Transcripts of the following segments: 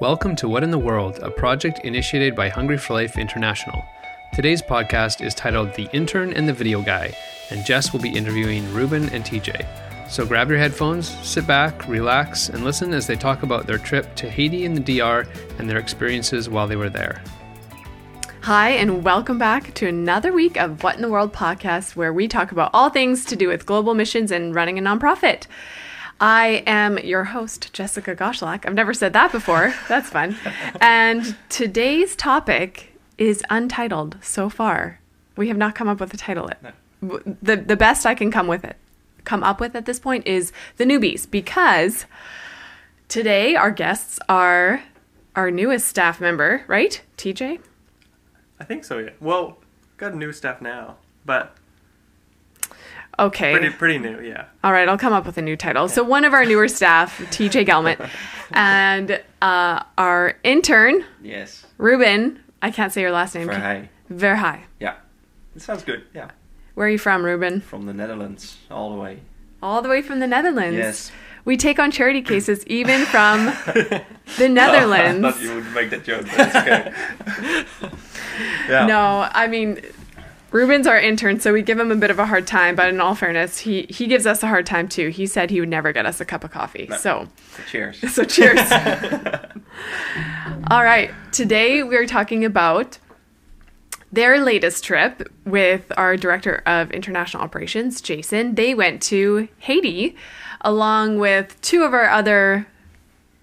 Welcome to What in the World, a project initiated by Hungry for Life International. Today's podcast is titled The Intern and the Video Guy, and Jess will be interviewing Ruben and TJ. So grab your headphones, sit back, relax, and listen as they talk about their trip to Haiti and the DR and their experiences while they were there. Hi, and welcome back to another week of What in the World podcast, where we talk about all things to do with global missions and running a nonprofit. I am your host, Jessica Goshulak. I've never said that before. That's fun. And today's topic is untitled so far. We have not come up with a title yet. The, the best I can come with it, come up with at this point is the newbies, because today our guests are our newest staff member, right? TJ? I think so, yeah. Well, got new staff now, but Okay. pretty pretty new, yeah. All right, I'll come up with a new title. So one of our newer staff, TJ Gelmet, and uh, our intern, Yes. Ruben. I can't say your last name. Verheij. Verheij. Yeah. It sounds good. Yeah. Where are you from, Ruben? From the Netherlands all the way. All the way from the Netherlands. Yes. We take on charity cases even from the Netherlands. I thought you would make that joke, but it's okay. yeah. No, I mean, Ruben's our intern, so we give him a bit of a hard time. But in all fairness, he he gives us a hard time too. He said he would never get us a cup of coffee. No. So. So cheers. So cheers. All right. Today we're talking about their latest trip with our director of international operations, Jason. They went to Haiti along with two of our other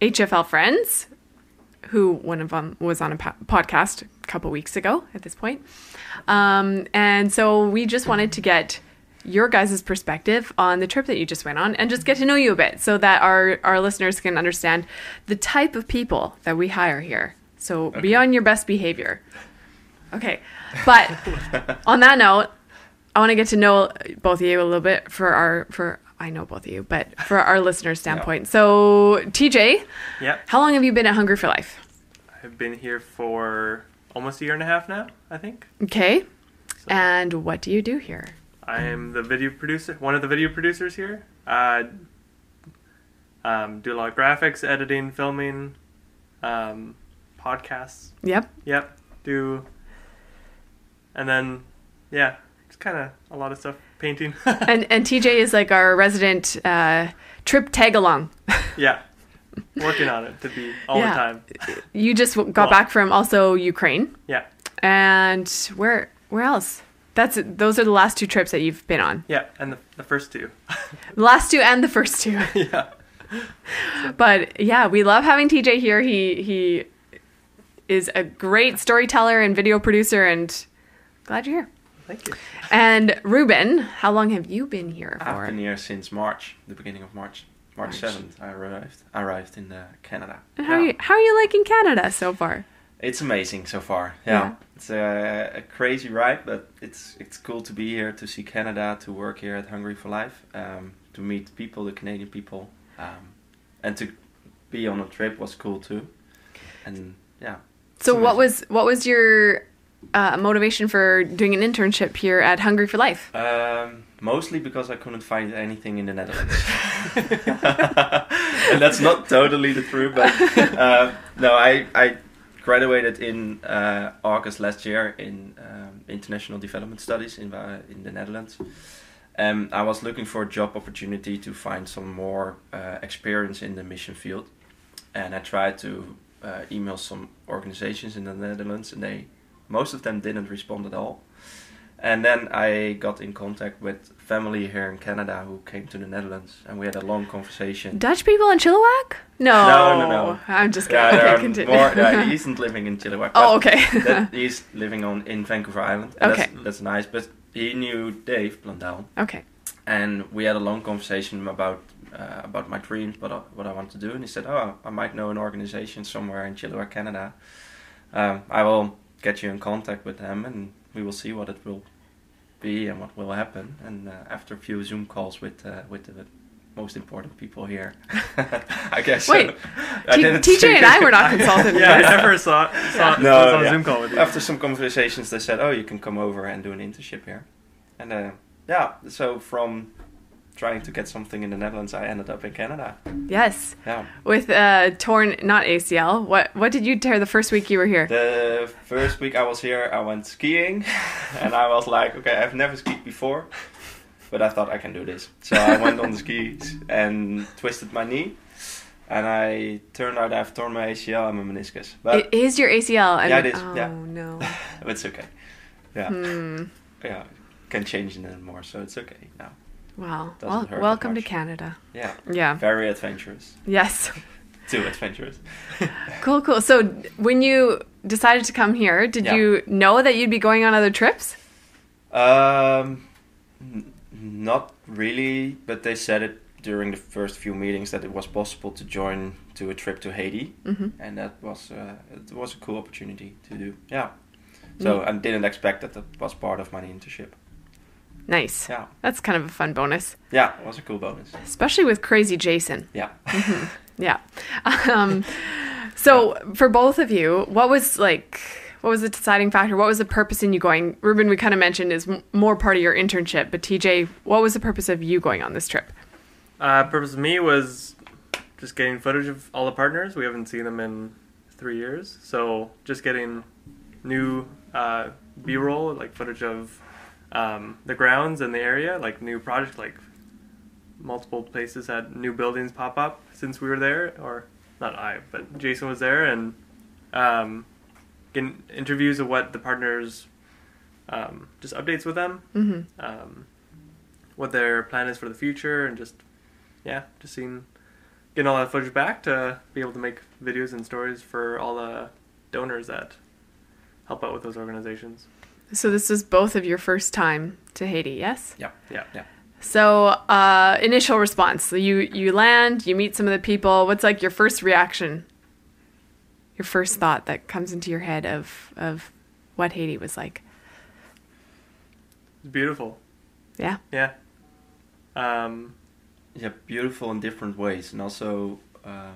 HFL friends, who one of them was on a po- podcast a couple weeks ago at this point. Um, and so we just wanted to get your guys' perspective on the trip that you just went on and just get to know you a bit so that our, our listeners can understand the type of people that we hire here. So be on your best behavior. Okay. But on that note, I want to get to know both of you a little bit for our for I know both of you, but for our listeners' standpoint. So TJ, Yeah. how long have you been at Hungry for Life? I've been here for almost a year and a half now, I think. Okay. And what do you do here? I am the video producer, one of the video producers here. Uh, um, do a lot of graphics, editing, filming, um, podcasts. Yep. Yep. Do. And then, yeah, it's kind of a lot of stuff. Painting. And and TJ is like our resident uh, trip tag along. yeah. Working on it to be all Yeah. the time. You just got Well- back from also Ukraine, Yeah. and where where else? That's those are the last two trips that you've been on. Yeah. And the, the first two. The last two and the first two. yeah. But yeah, we love having TJ here. He he is a great storyteller and video producer, and glad you're here. Thank you. And Ruben, how long have you been here I've been here since March, the beginning of March. March. 7th, I arrived. I arrived in uh, Canada. And How are you how are you liking Canada so far? It's amazing so far. Yeah, Yeah. it's a, a crazy ride, but it's it's cool to be here, to see Canada, to work here at Hungry for Life, um, to meet people, the Canadian people, um, and to be on a trip was cool too. And yeah. So what was what was your uh, motivation for doing an internship here at Hungry for Life? Um, mostly because I couldn't find anything in the Netherlands. and that's not totally the truth, but uh, no, I, I graduated in uh, August last year in um, international development studies in, uh, in the Netherlands. Um, I was looking for a job opportunity to find some more uh, experience in the mission field, and I tried to uh, email some organizations in the Netherlands, and they most of them didn't respond at all. And then I got in contact with family here in Canada who came to the Netherlands, and we had a long conversation. Dutch people in Chilliwack? No, No, no, no. I'm just kidding. there okay, continue. more. Yeah, he isn't living in Chilliwack. oh, okay. that he's living on in Vancouver Island. Okay. That's, that's nice. But he knew Dave Blundell, okay. and we had a long conversation about uh, about my dreams, what I, what I want to do. And he said, "Oh, I might know an organization somewhere in Chilliwack, Canada. Um, I will get you in contact with them, and we will see what it will be and what will happen." And uh, after a few Zoom calls with uh, with the most important people here, I guess. Wait, I T- didn't TJ think and I were not consulted. Yeah, I never saw, saw No, was on yeah. a Zoom call with you. After some conversations, they said, "Oh, you can come over and do an internship here," and uh, yeah. So from trying to get something in the Netherlands, I ended up in Canada. Yes. Yeah. With uh, torn, not ACL. What what did you tear the first week you were here? The first week I was here, I went skiing, and I was like, okay, I've never skied before, but I thought I can do this. So I went on the skis and twisted my knee, and I turned out I've torn my ACL and my meniscus, but it is your ACL. And, Yeah, it is, Oh yeah. no. it's okay. Yeah, Hmm. yeah, can change it anymore, so it's okay now. Wow. Well, welcome to. Canada. Yeah, Yeah. very adventurous, Yes. too adventurous. Cool, cool. So when you decided to come here, did Yeah. you know that you'd be going on other trips? Um, n- not really, but they said it during the first few meetings that it was possible to join to a trip to Haiti, Mm-hmm. and that was uh, it was a cool opportunity to do. Yeah, so I didn't expect that that was part of my internship. Nice. Yeah, That's kind of a fun bonus, yeah, it was a cool bonus. especially with Crazy Jason. Yeah, Yeah. Um, so for both of you, what was like, what was the deciding factor? What was the purpose in you going? Ruben, we kind of mentioned is m- more part of your internship, but TJ, what was the purpose of you going on this trip? Uh, purpose of me was just getting footage of all the partners. We haven't seen them in three years, so just getting new uh, B-roll, like footage of um, the grounds and the area, like new project, like multiple places had new buildings pop up since we were there, or not I, but Jason was there, and um, getting interviews of what the partners, um, just updates with them Mm-hmm. um, what their plan is for the future, and just yeah, just seeing getting all that footage back to be able to make videos and stories for all the donors that help out with those organizations. So this is both of your first time to Haiti, yes? yeah, Yeah. yeah. So uh, initial response. So you you land, you meet some of the people. What's like your first reaction? Your first thought that comes into your head of of what Haiti was like. It's beautiful. Yeah. Yeah. Um, yeah, beautiful in different ways, and also, um,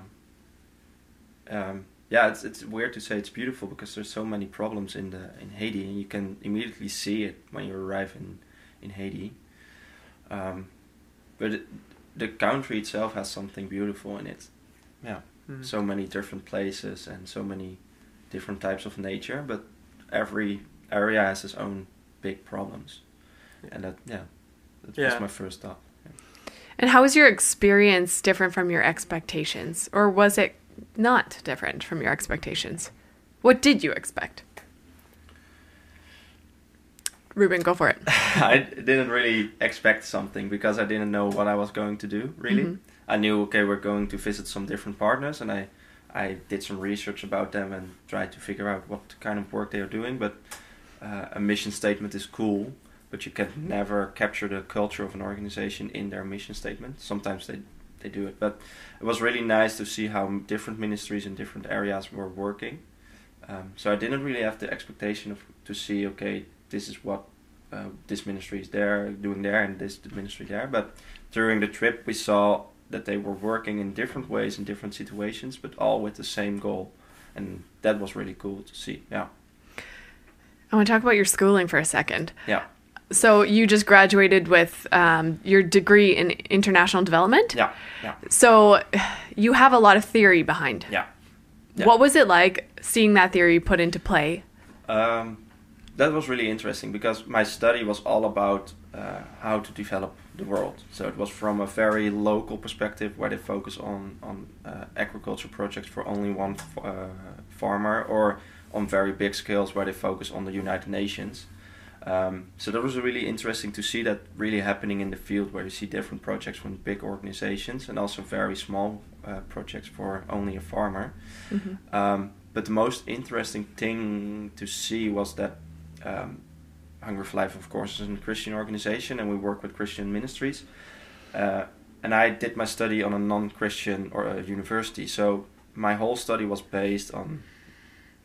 um, yeah, it's it's weird to say it's beautiful because there's so many problems in the in Haiti, and you can immediately see it when you arrive in in Haiti. Um, but it, the country itself has something beautiful in it. Yeah, mhm. so many different places and so many different types of nature, but every area has its own big problems, Yeah. and that yeah, that Yeah. was my first thought. And how was your experience different from your expectations? Or was it not different from your expectations? What did you expect? Ruben, go for it. I didn't really expect something because I didn't know what I was going to do. Really, Mhm. I knew okay, we're going to visit some different partners, and I I did some research about them and tried to figure out what kind of work they are doing. But uh, a mission statement is cool, but you can never capture the culture of an organization in their mission statement. Sometimes they they do it, but it was really nice to see how different ministries in different areas were working. Um, so I didn't really have the expectation of to see okay, this is what uh, this ministry is there doing there and this ministry there. But during the trip, we saw that they were working in different ways in different situations, but all with the same goal, and that was really cool to see. Yeah, I want to talk about your schooling for a second. yeah, So you just graduated with um, your degree in international development. yeah, yeah, So you have a lot of theory behind. yeah. Yeah. What was it like seeing that theory put into play? Um, that was really interesting because my study was all about uh, how to develop the world. So it was from a very local perspective where they focus on on uh, agriculture projects for only one f- uh, farmer, or on very big scales where they focus on the United Nations. Um, so that was really interesting to see that really happening in the field where you see different projects from big organizations and also very small uh, projects for only a farmer. Um, but the most interesting thing to see was that um, Hunger for Life, of course, is a Christian organization, and we work with Christian ministries. Uh, and I did my study on a non-Christian or a university, so my whole study was based on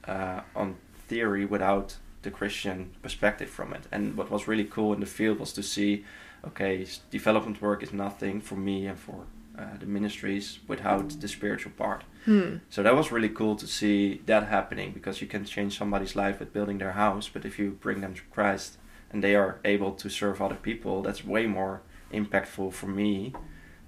uh, on theory without the Christian perspective from it. And what was really cool in the field was to see, okay, development work is nothing for me and for uh, the ministries without the spiritual part. Hmm. So that was really cool to see that happening because you can change somebody's life with building their house, but if you bring them to Christ and they are able to serve other people, that's way more impactful for me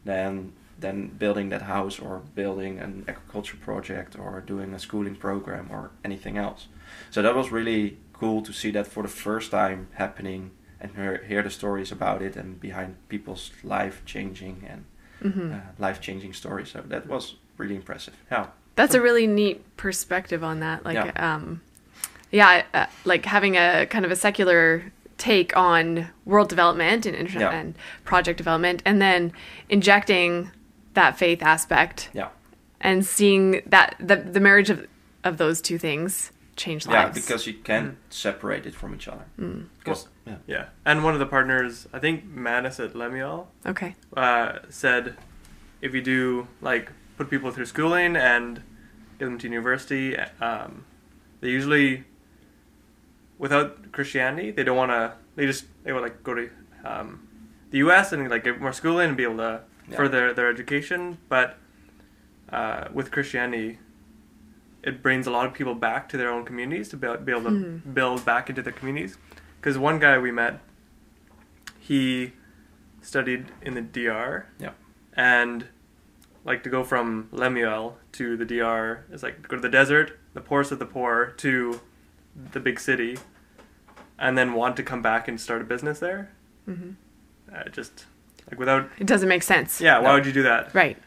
than than building that house or building an agriculture project or doing a schooling program or anything else. So that was really cool to see that for the first time happening and hear, hear the stories about it and behind people's life changing and Mm-hmm. uh, life changing stories. So that was really impressive. Yeah. That's a really neat perspective on that. Like, Yeah. um, yeah, uh, like having a kind of a secular take on world development and inter- Yeah. and project development, and then injecting that faith aspect Yeah. and seeing that the the marriage of of those two things change Yeah, because you can't separate it from each other. Because yeah, Yeah, and one of the partners, I think Manus at Lemuel, okay, uh, said if you do like put people through schooling and get them to university, um, they usually without Christianity they don't want to. They just they would like go to um, the U.S. and like get more schooling and be able to Yeah. further their education. But uh, with Christianity, it brings a lot of people back to their own communities to be, be able to build back into their communities. Because one guy we met, he studied in the DR. Yeah. And like to go from Lemuel to the DR is like go to the desert, the poorest of the poor, to the big city, and then want to come back and start a business there. hmm Uh, just like without, it doesn't make sense. yeah. Why would you do that? Right.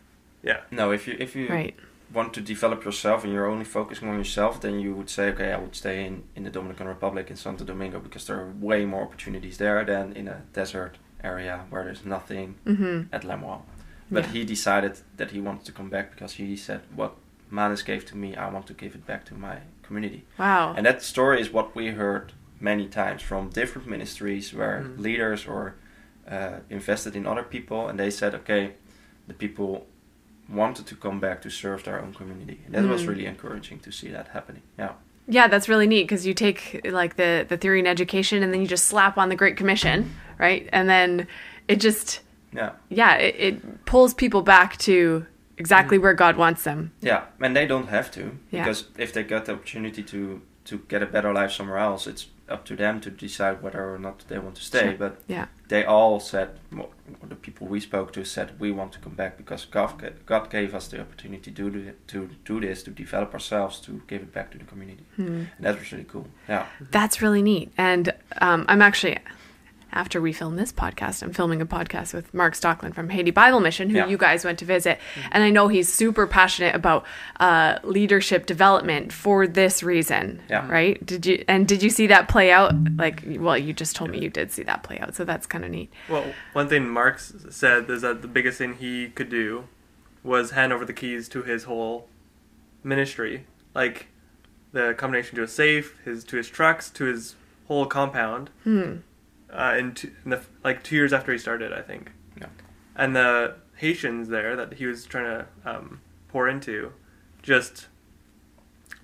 Yeah. no, if you if you Right. Want to develop yourself and you're only focusing on yourself, then you would say, okay, I would stay in, in the Dominican Republic in Santo Domingo because there are way more opportunities there than in a desert area where there's nothing hmm at Lemuel. But Yeah. he decided that he wanted to come back because he said, what Manus gave to me, I want to give it back to my community. Wow. And that story is what we heard many times from different ministries where Mhm. leaders or uh, invested in other people, and they said, okay, the people wanted to come back to serve their own community, and that was Mm. really encouraging to see that happening. Yeah, Yeah, that's really neat because you take like the the theory in education and then you just slap on the Great Commission, right? And then it just yeah, yeah, it, it pulls people back to exactly where God wants them. yeah. And they don't have to Yeah. because if they get the opportunity to to get a better life somewhere else, it's up to them to decide whether or not they want to stay. Sure. But Yeah. they all said, mo- the people we spoke to said, we want to come back because God, God gave us the opportunity to do, to do this, to develop ourselves, to give it back to the community. Hmm. And that was really cool. Yeah. That's really neat. And um, I'm actually, after we film this podcast, I'm filming a podcast with Mark Stockland from Haiti Bible Mission, who Yeah. you guys went to visit. And I know he's super passionate about uh, leadership development for this reason. Yeah. Right? Did you and did you see that play out? Like, well, you just told me you did see that play out, so that's kind of neat. Well, one thing Mark said is that the biggest thing he could do was hand over the keys to his whole ministry, like the combination to his safe, his to his trucks, to his whole compound. Hmm. Uh, in, two, in the like two years after he started, I think. Yeah. And the Haitians there that he was trying to um, pour into, just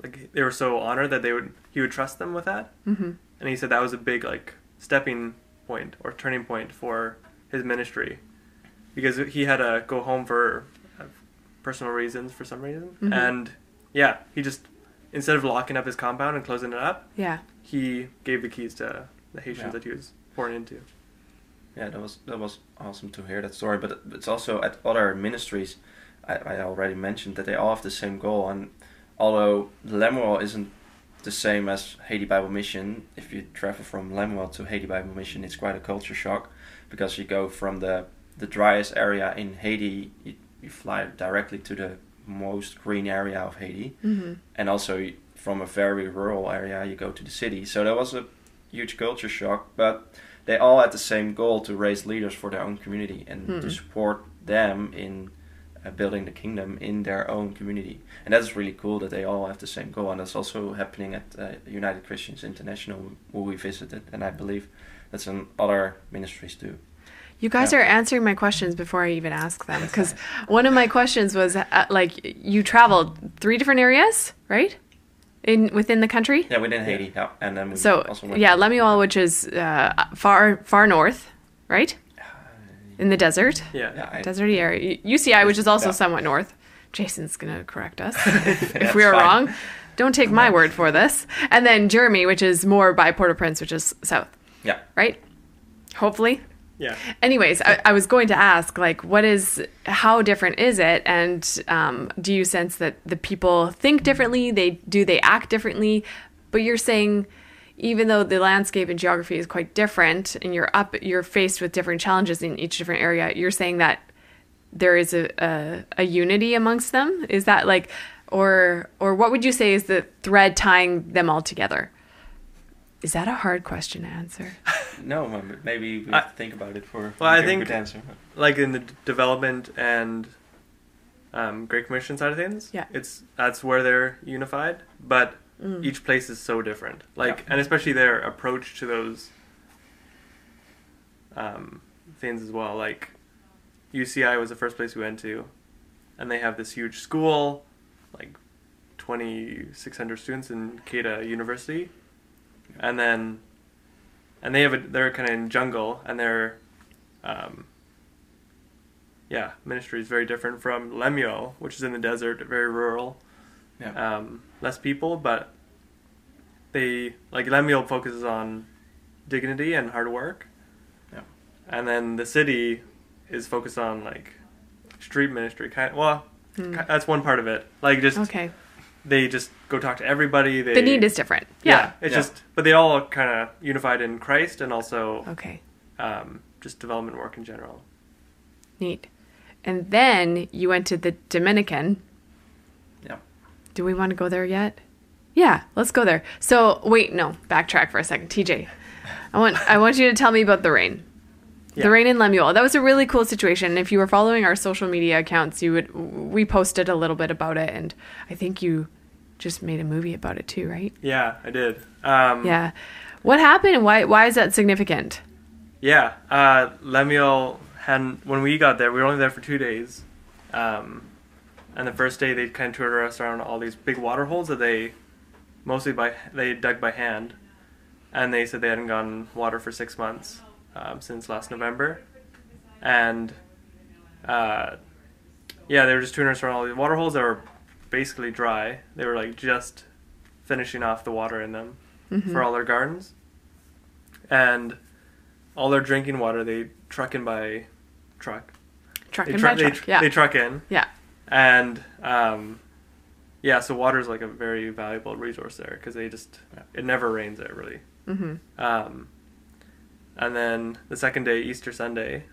like they were so honored that they would he would trust them with that hmm and he said that was a big like stepping point or turning point for his ministry because he had to go home for uh, personal reasons for some reason Mhm. and yeah he just instead of locking up his compound and closing it up Yeah. he gave the keys to the Haitians Yeah. that he was pouring into Yeah, that was that was awesome to hear that story. But it's also at other ministries. I, I already mentioned that they all have the same goal, and although Lemuel isn't the same as Haiti Bible Mission, if you travel from Lemuel to Haiti Bible Mission, it's quite a culture shock because you go from the the driest area in Haiti, you, you fly directly to the most green area of Haiti, hmm and also from a very rural area you go to the city so that was a huge culture shock but they all had the same goal to raise leaders for their own community and Hmm. to support them in uh, building the kingdom in their own community and that's really cool that they all have the same goal and that's also happening at uh, united christians international who we visited and i believe that's in other ministries too You guys Yeah. are answering my questions before I even ask them because one of my questions was uh, like you traveled three different areas, right? In within the country. yeah within haiti yeah and then we So also yeah, Lemuel, which is uh, far far north, right? In the desert, yeah, yeah, I- deserty area. UCI, which is also Yeah. somewhat north. Jason's gonna correct us if we are fine. wrong. Don't take my word for this. And then Jeremy, which is more by Port-au-Prince, which is south, yeah right? Hopefully, Yeah. Anyways, I, I was going to ask, like, what is, how different is it, and um, do you sense that the people think differently? They do they act differently? But you're saying, even though the landscape and geography is quite different, and you're up, you're faced with different challenges in each different area. You're saying that there is a, a, a unity amongst them. Is that like, or or what would you say is the thread tying them all together? Is that a hard question to answer? No, maybe we I- have to think about it for. Well, I think- good answer. like in the development and um, Great Commission side of things, Yeah. it's that's where they're unified. But Mm. each place is so different, like Yeah. and especially their approach to those um, things as well. Like UCI was the first place we went to, and they have this huge school, like twenty six hundred students in Keita University, and then and they have a they're kind of in jungle and they're um, yeah ministry is very different from Lemuel, which is in the desert, very rural Yeah. um, less people, but they like Lemuel focuses on dignity and hard work. Yeah. And then the city is focused on like street ministry. Kind well, Hmm. ki- that's one part of it. Like just Okay, they just go talk to everybody. They the need is different. Yeah. it's Yeah. just but they all kind of unified in Christ and also Okay. um, just development work in general. Neat. And then you went to the Dominican. Yeah. Do we want to go there yet? Yeah, let's go there. So wait, no, backtrack for a second, TJ. I want I want you to tell me about the rain. Yeah. The rain in Lemuel. That was a really cool situation. If you were following our social media accounts, you would we posted a little bit about it, and I think you just made a movie about it too, right? Yeah, I did. Um, Yeah. What happened? Why why is that significant? Yeah, uh, Lemuel had when we got there, we were only there for two days, um, and the first day they kind of toured us around all these big water holes that they mostly by they dug by hand, and they said they hadn't gotten water for six months um, since last November, and uh, yeah, they were just touring us around all these water holes that were basically dry. They were like just finishing off the water in them for all their gardens, and all their drinking water they truck in by truck. Truck They, tru- by they, truck. tr- yeah. they truck in, yeah. and um, yeah, so water is like a very valuable resource there because they just it never rains there really. Mm-hmm. Um, and then the second day, Easter Sunday,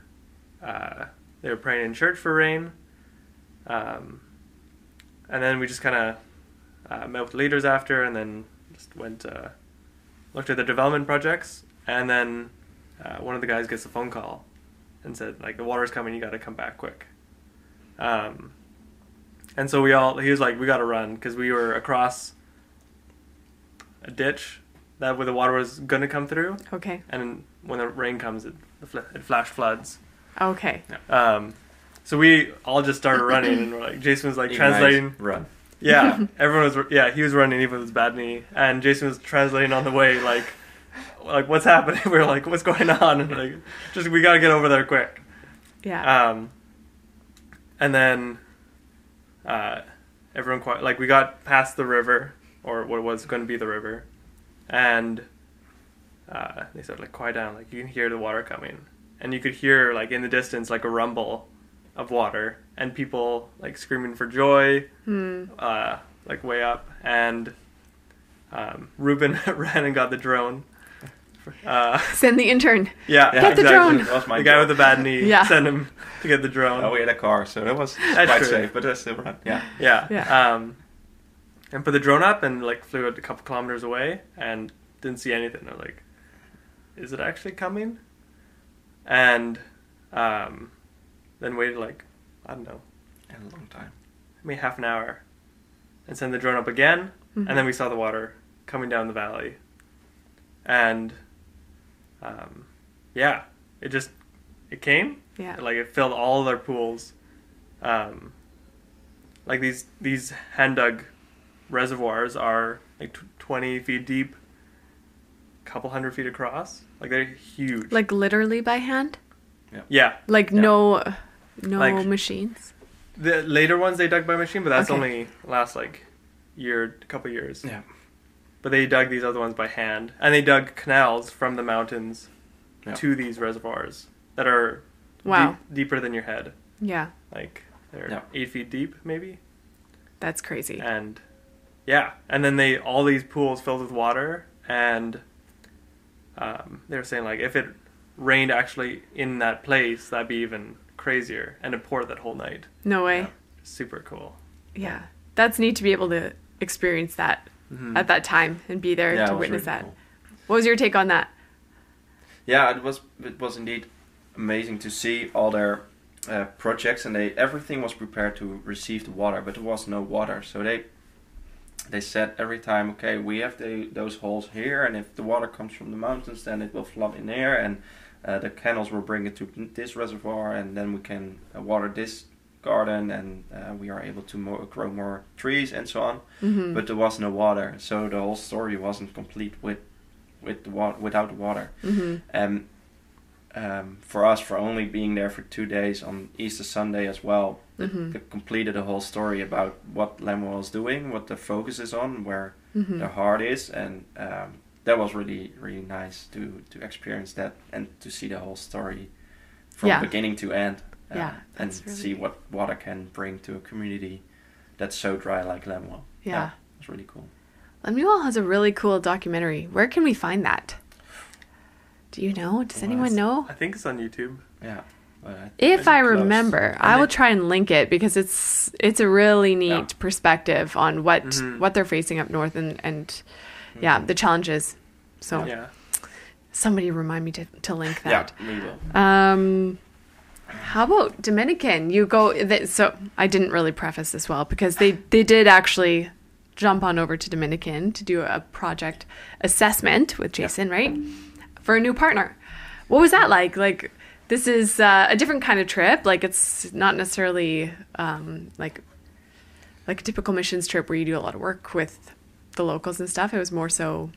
uh, they were praying in church for rain. Um, and then we just kind of uh, met with leaders after, and then just went uh, looked at the development projects. And then uh, one of the guys gets a phone call and said, like, the water's coming, you got to come back quick. Um, and so we all, he was like, we got to run because we were across a ditch that where the water was gonna come through, Okay. and when the rain comes, it the fl- it flash floods. Okay. Um, so we all just started running, and we're like, Jason was like Ignite, translating. Run. Yeah, everyone was. Yeah, he was running even with his bad knee, and Jason was translating on the way, like, like what's happening? We were like, what's going on? And like, just we gotta get over there quick. Yeah. Um, and then uh, everyone quite like we got past the river or what was going to be the river, and uh, they said like quiet down, like you can hear the water coming, and you could hear like in the distance like a rumble of water and people like screaming for joy, Hmm. uh, like way up, and um, Ruben ran and got the drone. Uh, Send the intern. yeah, yeah Get the exactly. drone. That was my The guy job. with the bad knee. Yeah. Send him to get the drone. Oh, we had a car, so that was That's quite true. safe, but that's still run. Yeah. Yeah. Yeah. Um, and put the drone up and like flew it a couple kilometers away and didn't see anything. I was like, is it actually coming? And um, then waited like I don't know, In a long time. maybe half an hour, and sent the drone up again. Mhm. And then we saw the water coming down the valley, and um, yeah, it just it came Yeah. like it filled all of their pools. Um, like these these hand dug reservoirs are like tw- twenty feet deep, couple hundred feet across. Like they're huge. Like literally by hand? yeah, Like Yeah. no no Like- machines? the later ones they dug by machine, but that's Okay. only last like year, couple years. Yeah. But they dug these other ones by hand, and they dug canals from the mountains Yeah. to these reservoirs. that are Wow. deep, deeper than your head. Yeah. Like they're Yeah. eight feet deep, maybe. That's crazy. And yeah, and then they all these pools filled with water, and um, they were saying like if it rained actually in that place, that'd be even crazier, and it poured that whole night. No way. Yeah. Super cool. Yeah. That's neat to be able to experience that Mhm. at that time and be there Yeah, to witness really that. cool. What was your take on that? Yeah, it was it was indeed amazing to see all their uh, projects, and they everything was prepared to receive the water, but there was no water. So they they said every time, okay, we have the, those holes here, and if the water comes from the mountains, then it will flood in there, and uh, the canals will bring it to this reservoir, and then we can uh, water this garden, and uh, we are able to mo- grow more trees and so on. Mm-hmm. But there was no water, so the whole story wasn't complete with with the wa- without the water. mm-hmm. And um, for us, for only being there for two days on Easter Sunday as well, Mhm. it completed a whole story about what Lemuel is doing, what the focus is on, where Mm-hmm. the heart is, and um, that was really really nice to to experience that and to see the whole story from Yeah. beginning to end. uh, Yeah, and really see what water can bring to a community that's so dry like Lemuel. Yeah. it's really cool. Lemuel has a really cool documentary. Where can we find that? Do you know? Does Well, anyone know? I think it's on YouTube. Yeah. well, If I close. remember, I And will it- try and link it because it's it's a really neat Yeah. perspective on what Mhm. what they're facing up north and and yeah Mhm. the challenges. So Yeah. somebody remind me to to link that. Yeah, we will. Um, how about Dominican? You go. Th- so I didn't really preface this well because they they did actually jump on over to Dominican to do a project assessment with Jason, right? For a new partner. What was that like? Like this is uh, a different kind of trip. Like it's not necessarily um, like like a typical missions trip where you do a lot of work with the locals and stuff. It was more so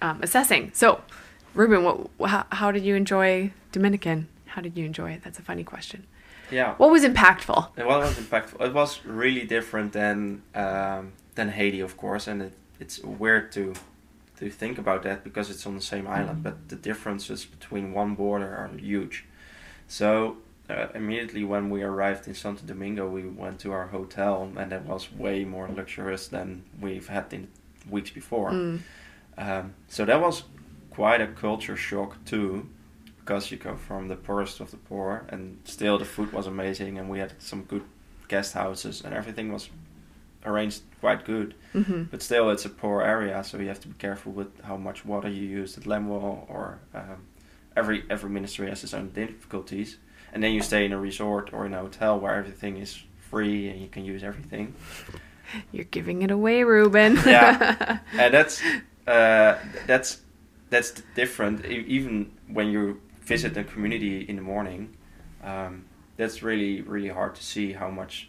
um, assessing. So, Ruben, what, how, how did you enjoy Dominican? How did you enjoy it? That's a funny question. Yeah. What was impactful? It was impactful. It was really different than um, than Haiti, of course, and it, it's weird to to think about that because it's on the same island, but the differences between one border are huge. So uh, immediately when we arrived in Santo Domingo, we went to our hotel, and it was way more luxurious than we've had in weeks before. Mm. Um, so that was quite a culture shock too, because you go from the poorest of the poor, and still the food was amazing, and we had some good guest houses, and everything was arranged quite good. hmm But still, it's a poor area, so you have to be careful with how much water you use at Lemuel, or um, every every ministry has its own difficulties. And then you stay in a resort or in a hotel where everything is free and you can use everything. You're giving it away, Ruben. Yeah. and that's uh, that's that's different. Even when you visit a community in the morning, um, that's really really hard to see how much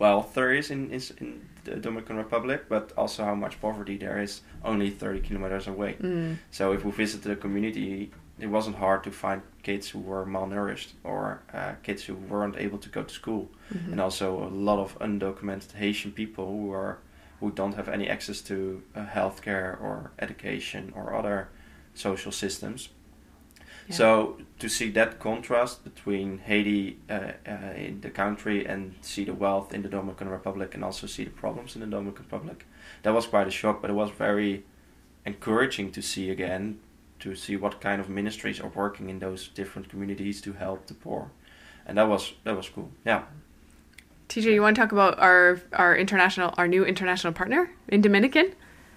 wealth there is in, in in the Dominican Republic, but also how much poverty there is only 30 kilometers away. Mm. So if we visited the community, it wasn't hard to find kids who were malnourished or uh, kids who weren't able to go to school, Mhm. and also a lot of undocumented Haitian people who are who don't have any access to uh, healthcare or education or other social systems. Yeah. So to see that contrast between Haiti uh, uh, in the country and see the wealth in the Dominican Republic and also see the problems in the Dominican Republic, that was quite a shock. But it was very encouraging to see again, to see what kind of ministries are working in those different communities to help the poor, and that was that was cool. Yeah. TJ, you want to talk about our our international, our new international partner in Dominican?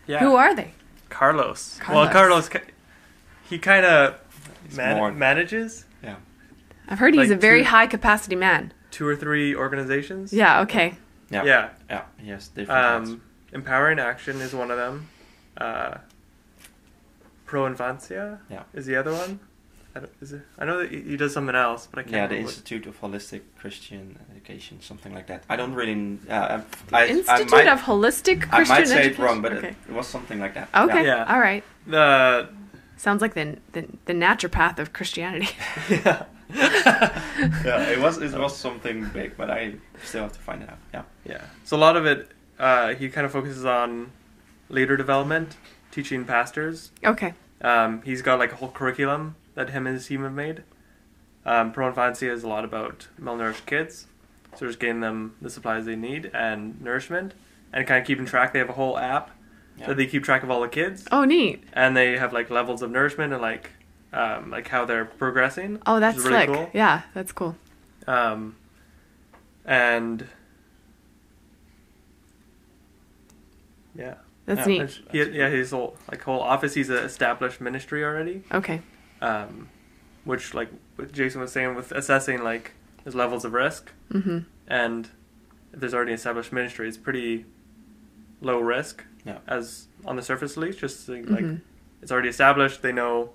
Yeah. Who are they? Carlos. Carlos. Well, Carlos, he kind of man- more- manages Yeah. I've heard he's a very two- high capacity man. two or three organizations. Yeah. Okay. Yeah. Yeah. Yeah. Yes. Different. Um, Empowering Action is one of them. Uh, Pro Infancia Yeah. is the other one. I, don't, is it, I know that he he does something else, but I can't yeah, the remember. what- Institute of Holistic Christian Education, something like that. I don't really. Uh, I, I, Institute I might, of Holistic Christian I might say Education. it wrong, but okay. it, it was something like that. Okay. Yeah. All right. the Sounds like the, the the naturopath of Christianity. yeah. yeah, it was it was something big, but I still have to find it out. Yeah. Yeah. So a lot of it, uh, he kind of focuses on leader development, teaching pastors. okay. Um, he's got like a whole curriculum that him and his team have made. Um, Pro Infancia is a lot about malnourished kids, so just getting them the supplies they need and nourishment, and kind of keeping track. They have a whole app Yeah. that they keep track of all the kids, Oh, neat. and they have like levels of nourishment and like um, like how they're progressing. Oh, that's really slick. cool. Yeah, that's cool. Um, and yeah, That's Yeah, neat. He, yeah, his whole like whole office. He's an established ministry already. Okay. um, which like what Jason was saying with assessing like his levels of risk, Mm-hmm. and if there's already established ministry, it's pretty low risk Yeah. as on the surface at least. Just think, like Mhm. it's already established, they know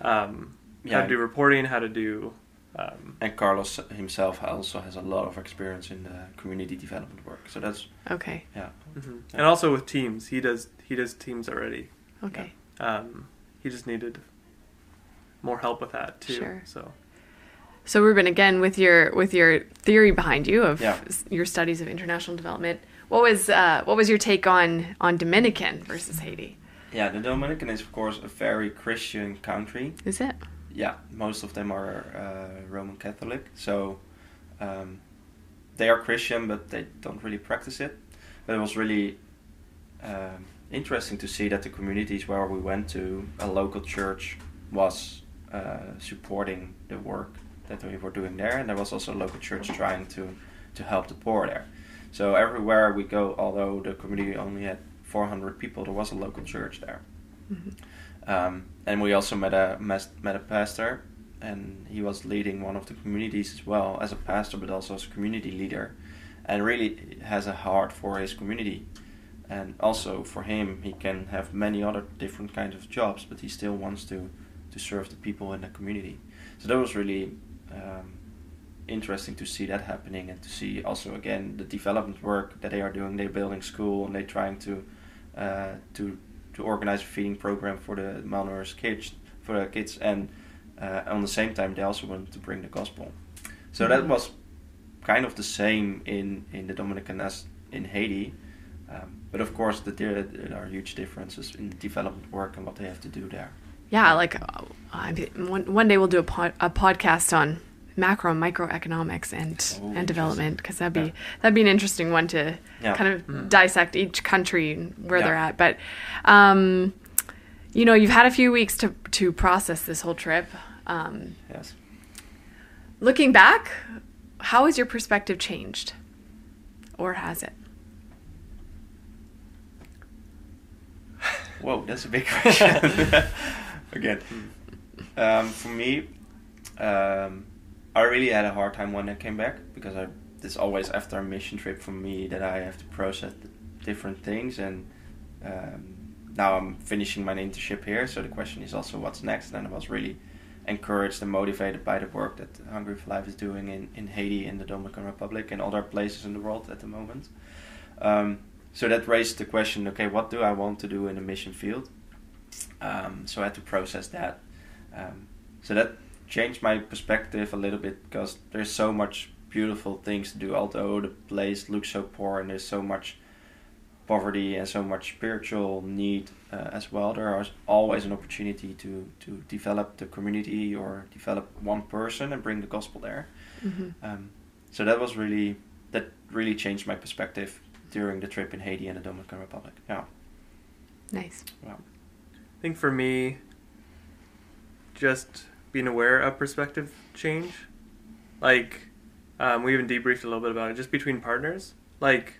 um, how to do reporting, how to do. Um, And Carlos himself also has a lot of experience in the community development work. So that's Okay. yeah. mhm. And also with teams, he does he does teams already. Okay. Um, he just needed more help with that too. Sure. So So Ruben, again with your with your theory behind you of Yeah. your studies of international development, what was uh, what was your take on on Dominican versus Haiti? Yeah, the Dominican is of course a very Christian country. Is it? Yeah, most of them are uh, Roman Catholic, so um, they are Christian, but they don't really practice it. But it was really um, interesting to see that the communities where we went to, a local church was uh, supporting the work that we were doing there, and there was also a local church trying to to help the poor there. So everywhere we go, although the community only had 400 people, there was a local church there. Mhm. Um, and we also met a met a pastor, and he was leading one of the communities as well as a pastor, but also as a community leader, and really has a heart for his community. And also for him, he can have many other different kinds of jobs, but he still wants to to serve the people in the community. So that was really um, interesting to see that happening, and to see also again the development work that they are doing. They're building school, and they're trying to uh, to to organize a feeding program for the malnourished kids for the kids and uh, on the same time they also wanted to bring the gospel so that Mhm. was kind of the same in in the dominican as in haiti um, but of course the, there, there are huge differences in development work and what they have to do there Yeah, like uh, I mean, one one day we'll do a pod, a podcast on macro and microeconomics and Oh, and development because that'd be Yeah. that'd be an interesting one to Yeah. kind of Mhm. dissect each country and where Yeah. they're at. But um, you know, you've had a few weeks to to process this whole trip. Um, yes looking back, how has your perspective changed, or has it? Whoa, that's a big question. Again, um, for me, um, I really had a hard time when I came back because I this always after a mission trip for me that I have to process different things and um, now I'm finishing my internship here. So the question is also what's next. And I was really encouraged and motivated by the work that Hungry for Life is doing in, in Haiti, in the Dominican Republic, and other places in the world at the moment. Um, so that raised the question: Okay, what do I want to do in the mission field? Um, so I had to process that. Um, so that changed my perspective a little bit because there's so much beautiful things to do. Although the place looks so poor and there's so much poverty and so much spiritual need uh, as well, there is always an opportunity to to develop the community or develop one person and bring the gospel there. hmm Um, so that was really that really changed my perspective during the trip in Haiti and the Dominican Republic. Yeah. Nice. Wow. I think for me, just being aware of perspective change. Like, um, we even debriefed a little bit about it, just between partners. Like,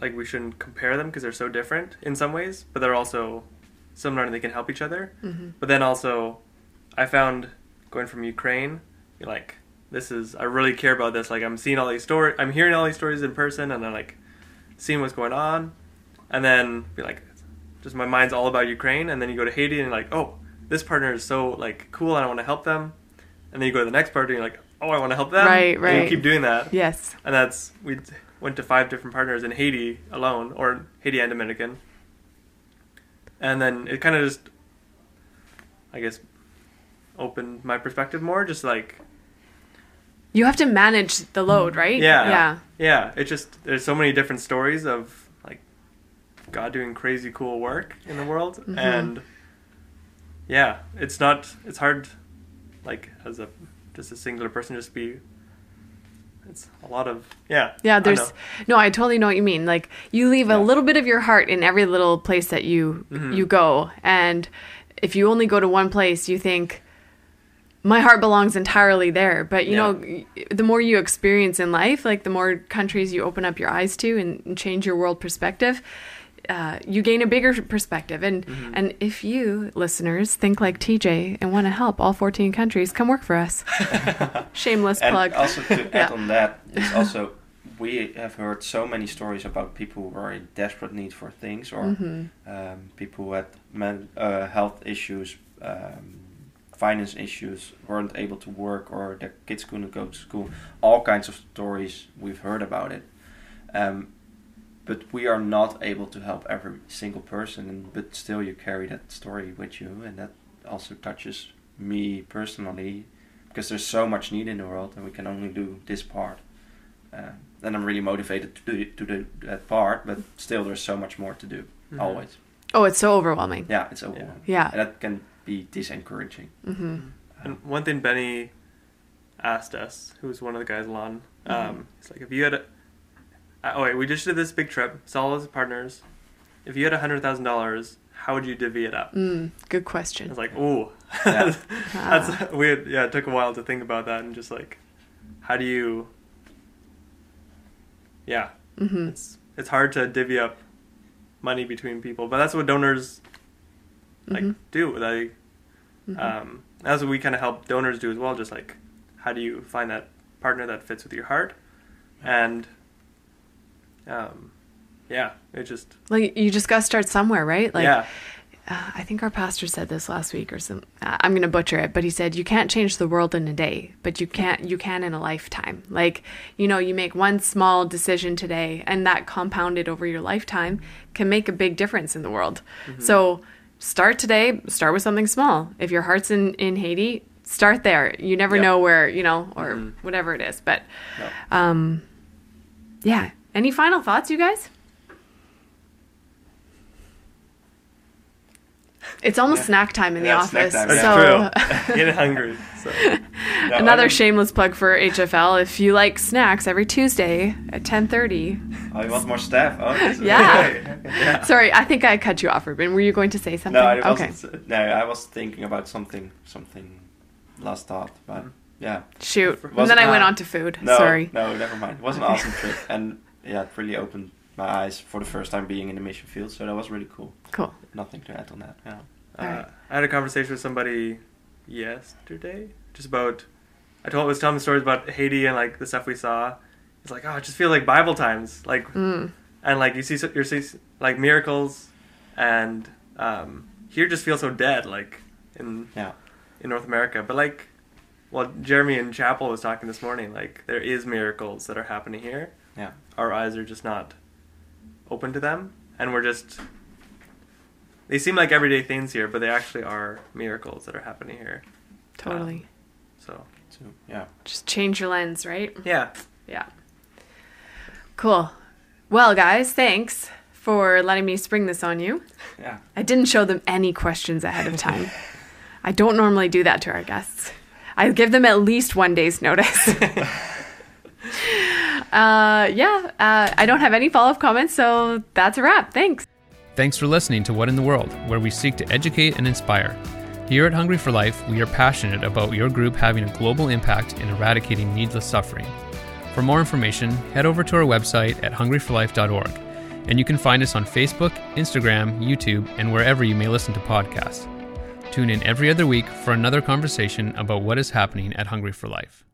like we shouldn't compare them because they're so different in some ways, but they're also similar and they can help each other. hmm But then also, I found going from Ukraine, you're like, this is I really care about this. Like, I'm seeing all these stories, I'm hearing all these stories in person, and I'm like seeing what's going on, and then be like, just my mind's all about Ukraine. And then you go to Haiti, and you're like, oh, this partner is so like cool, and I want to help them. And then you go to the next partner, and you're like, oh, I want to help them. Right, And right. you keep doing that, Yes. and that's we went to five different partners in Haiti alone, or Haiti and Dominican. And then it kind of just, I guess, opened my perspective more. Just like, You have to manage the load, right? Yeah. Yeah. yeah, it just there's so many different stories of like God doing crazy cool work in the world, Mhm. and yeah, it's not it's hard like as a just a singular person, just be. It's a lot of yeah. Yeah, there's know. no. I totally know what you mean. Like you leave a little bit of your heart in every little place that you Mm-hmm. you go, and if you only go to one place, you think my heart belongs entirely there. But you Yeah. know, the more you experience in life, like the more countries you open up your eyes to and, and change your world perspective. Uh, you gain a bigger perspective, and Mm-hmm. and if you listeners think like TJ and want to help all 14 countries, come work for us. Shameless and plug. also to Yeah. add on that, it's also we have heard so many stories about people who are in desperate need for things, or Mhm. um, people who had men, uh, health issues, um, finance issues, weren't able to work, or their kids couldn't go to school. All kinds of stories we've heard about it. Um, but we are not able to help every single person, and, but still you carry that story with you, and that also touches me personally because there's so much need in the world, and we can only do this part. Uh, and I'm really motivated to do to do that part, but still there's so much more to do. Mhm. Always, oh, it's so overwhelming. yeah, it's overwhelming, Yeah. and that can be disencouraging. hmm And one thing Benny asked us, who was one of the guys, Lon, um, he's like, if you had a, oh wait, we just did this big trip, it's all as partners. If you had a hundred thousand dollars, how would you divvy it up? Mm, good question. It's like, ooh, Yeah. that's weird. Yeah, it took a while to think about that and just like, how do you? Yeah, hmm it's it's hard to divvy up money between people, but that's what donors like Mhm. do. Like, Mhm. um, that's what we kind of help donors do as well. Just like, how do you find that partner that fits with your heart, and um, yeah, it just Like you just got to start somewhere, right? Like yeah, uh, I think our pastor said this last week or some. Uh, I'm going to butcher it, but he said you can't change the world in a day, but you can't. You can in a lifetime. Like you know, you make one small decision today, and that compounded over your lifetime can make a big difference in the world. So start today. Start with something small. If your heart's in in Haiti, start there. You never Yep. know where you know or Mhm. whatever it is, but. No. Um, yeah. Any final thoughts, you guys? It's almost Yeah. snack time in the Yeah, it's snack office. time, that's so true. Getting hungry. So No, another I, shameless plug for HFL. If you like snacks every Tuesday at 10:30. I want more staff. Oh, this Yeah. okay. yeah, Sorry, I think I cut you off, Ruben. Were you going to say something? No, I okay. wasn't. No, I was thinking about something, something last thought, but mm-hmm. yeah. Shoot. And then I went on to food. No, Sorry. no, never mind. It was an awesome trip, and yeah, it really opened my eyes for the first time being in the mission field. So that was really cool. Cool. Nothing to add on that. Yeah. uh, Alright. I had a conversation with somebody yesterday, just about. I told was telling the stories about Haiti and like the stuff we saw. It's like oh, it just feels like Bible times, like Mm. and like you see so- you see like miracles, and um, here just feels so dead, like in Yeah. in North America. But like, well, Jeremy in Chapel was talking this morning. Like there is miracles that are happening here. Yeah. Our eyes are just not open to them, and we're just. They seem like everyday things here, but they actually are miracles that are happening here. Totally. Um, so So yeah. Just change your lens, right? yeah, Yeah. Cool. Well, guys, thanks for letting me spring this on you. Yeah. I didn't show them any questions ahead of time. I don't normally do that to our guests. I give them at least one day's notice. uh, yeah, uh, I don't have any follow up comments, so that's a wrap. Thanks. Thanks for listening to What in the World, where we seek to educate and inspire. Here at Hungry for Life, we are passionate about your group having a global impact in eradicating needless suffering. For more information, head over to our website at hungryforlife.org, and you can find us on Facebook, Instagram, YouTube, and wherever you may listen to podcasts. Tune in every other week for another conversation about what is happening at Hungry for Life.